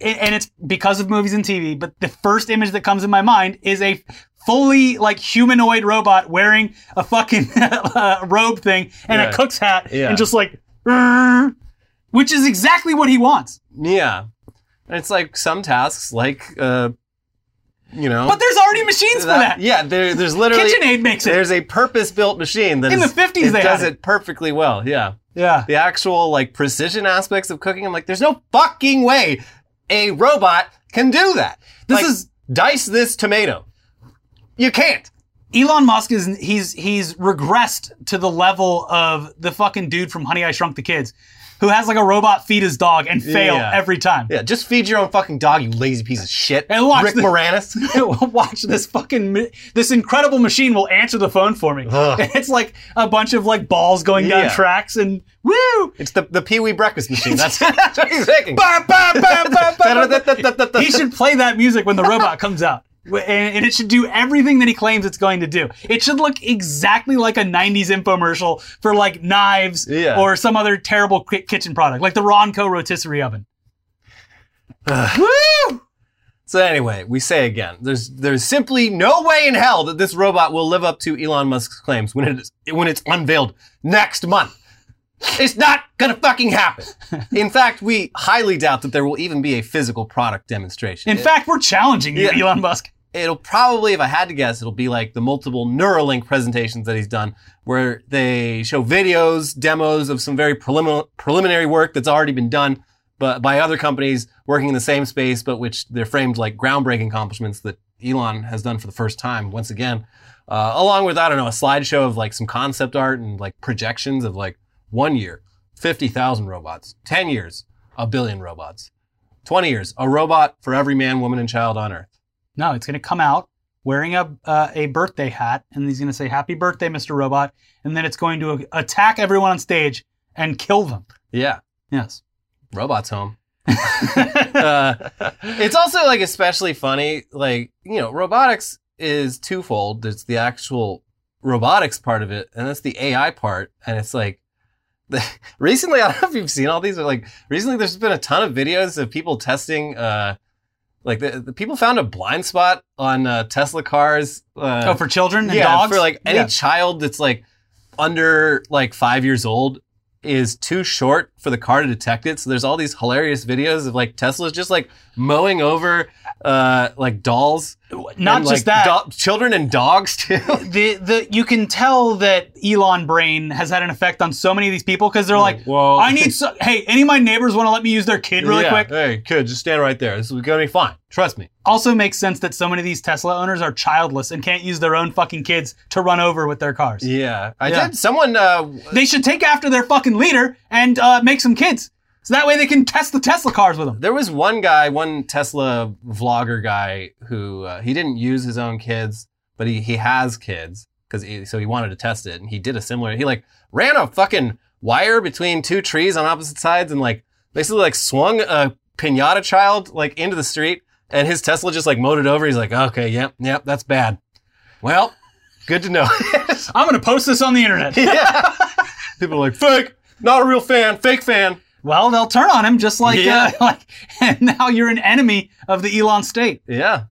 and it's because of movies and TV. But the first image that comes in my mind is a fully like humanoid robot wearing a fucking uh, robe thing and Yeah. a cook's hat, Yeah. and just like, which is exactly what he wants. Yeah, and it's like some tasks, like, uh, you know, But there's already machines for that. Yeah, there, there's literally KitchenAid makes it. there's a purpose-built machine that In the 50s it does it perfectly well. Yeah. Yeah. the actual like precision aspects of cooking. I'm like, there's no fucking way a robot can do that. This Like, is- dice this tomato. You can't. Elon Musk is he's he's regressed to the level of the fucking dude from Honey I Shrunk the Kids, who has like a robot feed his dog and fail Yeah. every time. Yeah, just feed your own fucking dog, you lazy piece of shit. And watch Rick the- Moranis. Watch this fucking this incredible machine will answer the phone for me. It's like a bunch of like balls going down Yeah. tracks and woo. it's the the Pee Wee breakfast machine. That's, that's what he's. Da-da-da-da-da-da. he should play that music when the robot comes out. And, and it should do everything that he claims it's going to do. It should look exactly like a 90s infomercial for like knives Yeah. or some other terrible kitchen product, like the Ronco rotisserie oven. Woo! So anyway, we say again, there's there's simply no way in hell that this robot will live up to Elon Musk's claims when it is when it's unveiled next month. It's not gonna fucking happen. In fact, we highly doubt that there will even be a physical product demonstration. In It- fact, we're challenging you, Yeah. Elon Musk. it'll probably, if I had to guess, it'll be like the multiple Neuralink presentations that he's done, where they show videos, demos of some very prelimin- preliminary work that's already been done, but by other companies working in the same space, but which they're framed like groundbreaking accomplishments that Elon has done for the first time once again. Uh, along with I don't know a slideshow of like some concept art and like projections of like one year, fifty thousand robots, ten years, a billion robots, twenty years, a robot for every man, woman, and child on Earth. No, it's going to come out wearing a uh, a birthday hat, and he's going to say "Happy Birthday, Mr. Robot," and then it's going to attack everyone on stage and kill them. Yeah, Yes. robots home. uh, it's also like especially funny, like you know, robotics is twofold. There's the actual robotics part of it, and that's the AI part. And it's like recently, I don't know if you've seen all these, but like recently, there's been a ton of videos of people testing. Uh, like the, the people found a blind spot on uh, Tesla cars. Uh, oh, for children and yeah, dogs. for like any Yeah. child that's like under like five years old is too short for the car to detect it. So there's all these hilarious videos of like Tesla's just like mowing over uh like dolls. Not and, just like, that. do- children and dogs too. the the you can tell that Elon brain has had an effect on so many of these people because they're like, well, I need so hey, any of my neighbors want to let me use their kid really Yeah, quick? Hey, kid, just stand right there. This is gonna be fine. Trust me. Also makes sense that so many of these Tesla owners are childless and can't use their own fucking kids to run over with their cars. Yeah, I Yeah. did. Someone, uh, They should take after their fucking leader and uh, make some kids. So that way they can test the Tesla cars with them. There was one guy, one Tesla vlogger guy, who uh, he didn't use his own kids, but he he has kids because he, so he wanted to test it, and he did a similar. He like ran a fucking wire between two trees on opposite sides, and like basically like swung a pinata child like into the street, and his Tesla just like mowed it over. He's like, okay, yep, yep, that's bad. Well, good to know. I'm to post this on the internet. yeah. People are like, fake, not a real fan, fake fan. Well, they'll turn on him just like, Yeah. uh, like and now you're an enemy of the Elon state. Yeah.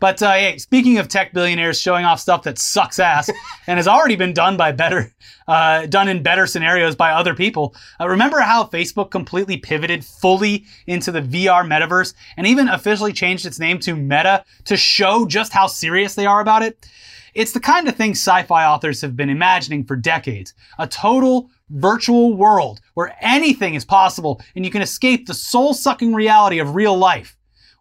But uh, hey, speaking of tech billionaires showing off stuff that sucks ass and has already been done by better, uh, done in better scenarios by other people. Uh, remember how Facebook completely pivoted fully into the VR metaverse and even officially changed its name to Meta to show just how serious they are about it? It's the kind of thing sci-fi authors have been imagining for decades. A total virtual world where anything is possible and you can escape the soul-sucking reality of real life.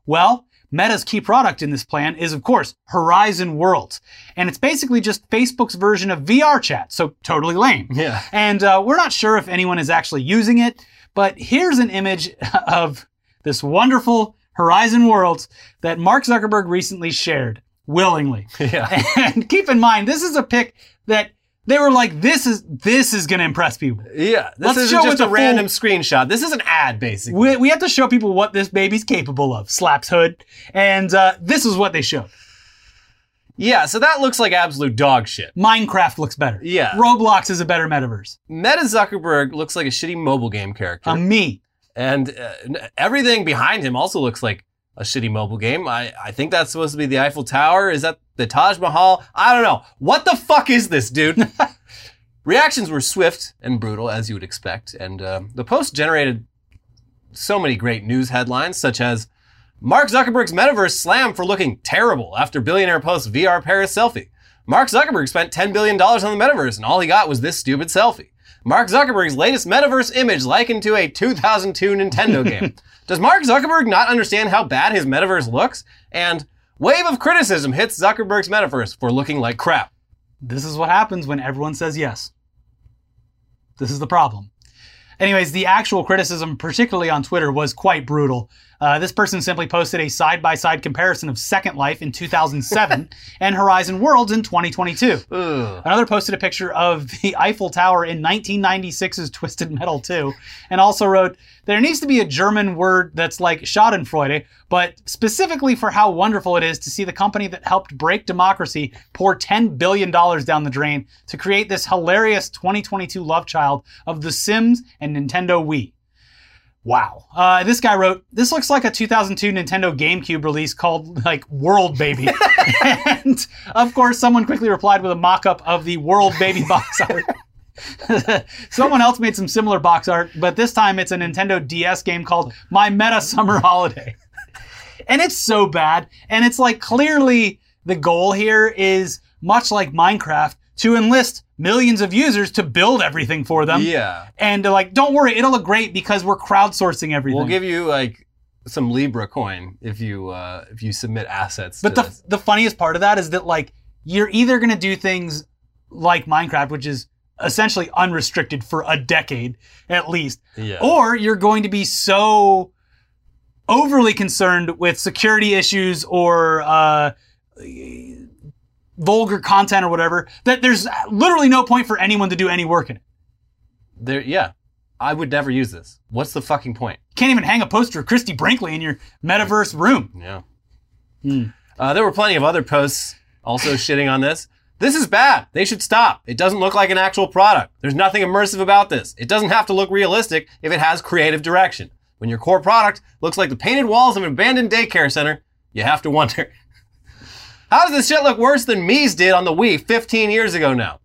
Well, Meta's key product in this plan is, of course, Horizon Worlds. And it's basically just Facebook's version of VR chat, so totally lame. Yeah. And uh, we're not sure if anyone is actually using it, but here's an image of this wonderful Horizon Worlds that Mark Zuckerberg recently shared willingly. Yeah. And keep in mind, this is a pic that they were like, this is this is going to impress people. Yeah, this Let's isn't show just a random screenshot. This is an ad, basically. We, we have to show people what this baby's capable of. Slaps hood, and uh, this is what they showed. Yeah, so that looks like absolute dog shit. Minecraft looks better. Yeah. Roblox is a better metaverse. Meta Zuckerberg looks like a shitty mobile game character, A me. and uh, everything behind him also looks like a shitty mobile game. I, I think that's supposed to be the Eiffel Tower. Is that the Taj Mahal? I don't know. What the fuck is this, dude? Reactions were swift and brutal, as you would expect, and um, the post generated so many great news headlines, such as Mark Zuckerberg's metaverse slammed for looking terrible after billionaire posts VR Paris selfie. Mark Zuckerberg spent $10 billion on the metaverse and all he got was this stupid selfie. Mark Zuckerberg's latest metaverse image likened to a 2002 Nintendo game. Does Mark Zuckerberg not understand how bad his metaverse looks? And wave of criticism hits Zuckerberg's metaverse for looking like crap. This is what happens when everyone says yes. This is the problem. Anyways, the actual criticism, particularly on Twitter, was quite brutal. Uh, this person simply posted a side by side comparison of Second Life in 2007 and Horizon Worlds in 2022. Ugh. Another posted a picture of the Eiffel Tower in 1996's Twisted Metal 2 and also wrote, There needs to be a German word that's like Schadenfreude, but specifically for how wonderful it is to see the company that helped break democracy pour $10 billion down the drain to create this hilarious 2022 love child of The Sims and Nintendo Wii. Wow. Uh, this guy wrote, this looks like a 2002 Nintendo GameCube release called like World Baby. and of course, someone quickly replied with a mock-up of the World Baby box art. Someone else made some similar box art, but this time it's a Nintendo DS game called My Meta Summer Holiday. and it's so bad. And it's like clearly the goal here is much like Minecraft to enlist millions of users to build everything for them. yeah. And they're like, don't worry, it'll look great because we're crowdsourcing everything. We'll give you like some Libra coin if you uh, if you submit assets. But the this. the funniest part of that is that like you're either gonna do things like Minecraft, which is essentially unrestricted for a decade at least, yeah. or you're going to be so overly concerned with security issues or uh, vulgar content or whatever that there's literally no point for anyone to do any work in it. there, yeah. I would never use this. What's the fucking point? Can't even hang a poster of Christie Brinkley in your metaverse room. Yeah. Hmm. Uh, there were plenty of other posts also shitting on this. This is bad. They should stop. It doesn't look like an actual product. There's nothing immersive about this. It doesn't have to look realistic if it has creative direction. When your core product looks like the painted walls of an abandoned daycare center, you have to wonder. How does this shit look worse than Miis did on the Wii 15 years ago now?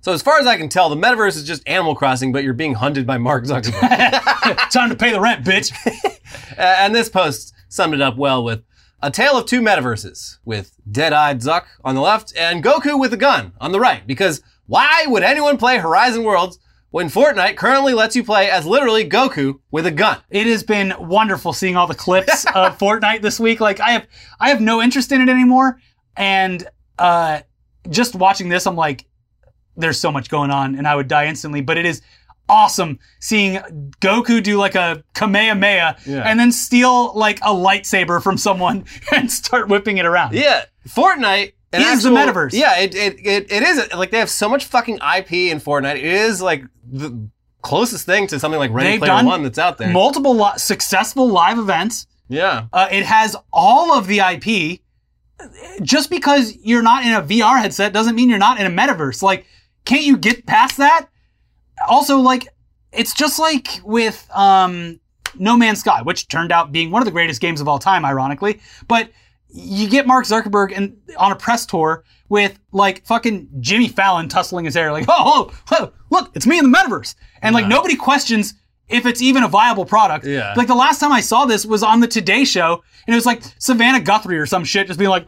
So as far as I can tell, the metaverse is just Animal Crossing, but you're being hunted by Mark Zuckerberg. Time to pay the rent, bitch. And this post summed it up well with a tale of two metaverses, with dead-eyed Zuck on the left and Goku with a gun on the right. Because why would anyone play Horizon Worlds when Fortnite currently lets you play as literally Goku with a gun? It has been wonderful seeing all the clips of Fortnite this week. Like I have, I have no interest in it anymore, and uh, just watching this, I'm like, there's so much going on, and I would die instantly. But it is awesome seeing Goku do like a Kamehameha Yeah. and then steal like a lightsaber from someone and start whipping it around. Yeah, Fortnite. An Is the metaverse. Yeah, it, it, it, it is. Like, they have so much fucking IP in Fortnite. It is, like, the closest thing to something like Ready They've Player One that's out there. Multiple li- successful live events. yeah. Uh, it has all of the IP. Just because you're not in a VR headset doesn't mean you're not in a metaverse. Like, can't you get past that? Also, like, it's just like with um, No Man's Sky, which turned out being one of the greatest games of all time, ironically. But you get Mark Zuckerberg and on a press tour with like fucking Jimmy Fallon tussling his hair, like, oh, oh, oh, look, it's me in the metaverse, and like nobody questions if it's even a viable product. Yeah. Like the last time I saw this was on the Today Show, and it was like Savannah Guthrie or some shit, just being like,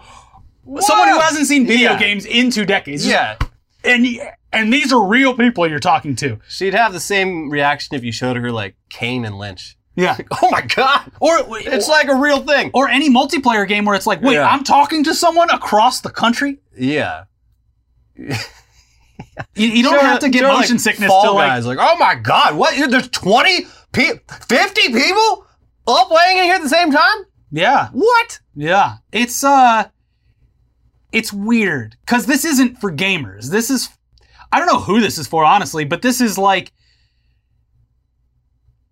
someone who hasn't seen video Yeah. games in two decades. Yeah. and and these are real people you're talking to. She'd have the same reaction if you showed her, like, Kane and Lynch. Yeah. Oh my god! Or It's like a real thing. or any multiplayer game where it's like, wait, Yeah. I'm talking to someone across the country. Yeah. You, you don't have to get motion like, sickness to like. Guys, like, oh my god, what? There's 20, people, 50 people all playing in here at the same time? Yeah, What? yeah. It's uh, it's weird because this isn't for gamers. This is, I don't know who this is for, honestly, but this is like.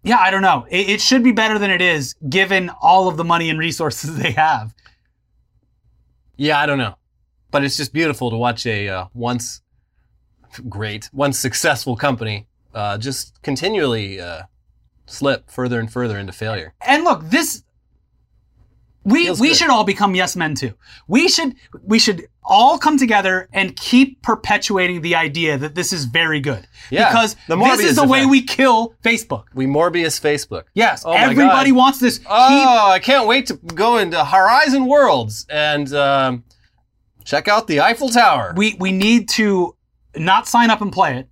Yeah, I don't know. It, it should be better than it is, given all of the money and resources they have. Yeah, I don't know. But it's just beautiful to watch a uh, once great, once successful company uh, just continually uh, slip further and further into failure. And look, this we Feels we good. should all become yes men too. We should we should all come together and keep perpetuating the idea that this is very good. Yeah, because the this is the way we kill Facebook. We Morbius Facebook. Yes, Oh my everybody wants this. Oh, I can't wait to go into Horizon Worlds and um, check out the Eiffel Tower. we we need to not sign up and play it,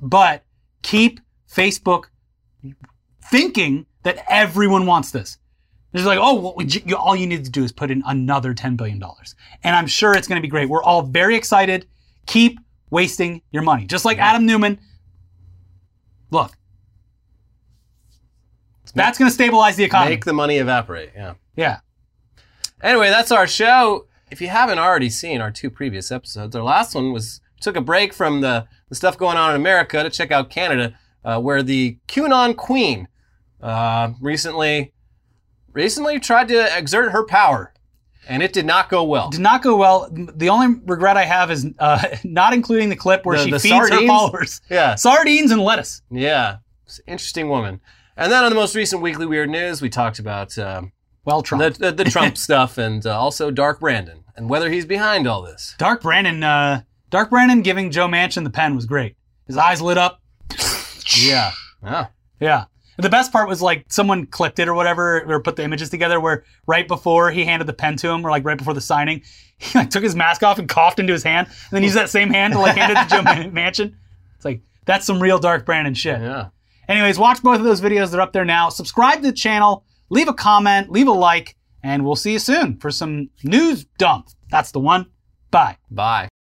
but keep Facebook thinking that everyone wants this. It's like, oh, well, we, you, all you need to do is put in another $10 billion. And I'm sure it's going to be great. We're all very excited. Keep wasting your money. Just like Adam Neumann. Look, that's going to stabilize the economy. Make the money evaporate. Yeah. yeah. Anyway, that's our show. If you haven't already seen our two previous episodes, our last one was took a break from the, the stuff going on in America to check out Canada, uh, where the QAnon Queen uh, recently recently tried to exert her power, and it did not go well. Did not go well. The only regret I have is uh, not including the clip where The- she the feeds her sardines? followers Yeah, sardines and lettuce. yeah, It's an interesting woman. And then on the most recent weekly weird news, we talked about um, Well, Trump. the, the, the Trump stuff and uh, also Dark Brandon and whether he's behind all this. Dark Brandon, uh, Dark Brandon giving Joe Manchin the pen was great. His eyes lit up. Yeah. Yeah. Yeah. The best part was like someone clipped it or whatever, or put the images together where right before he handed the pen to him, or like right before the signing, he like took his mask off and coughed into his hand, and then used that same hand to like hand it to Joe Man- Manchin. It's like that's some real Dark Brandon shit. Yeah. Anyways, watch both of those videos. They're up there now. Subscribe to the channel, leave a comment, leave a like, and we'll see you soon for some news dump. That's the one. Bye. Bye.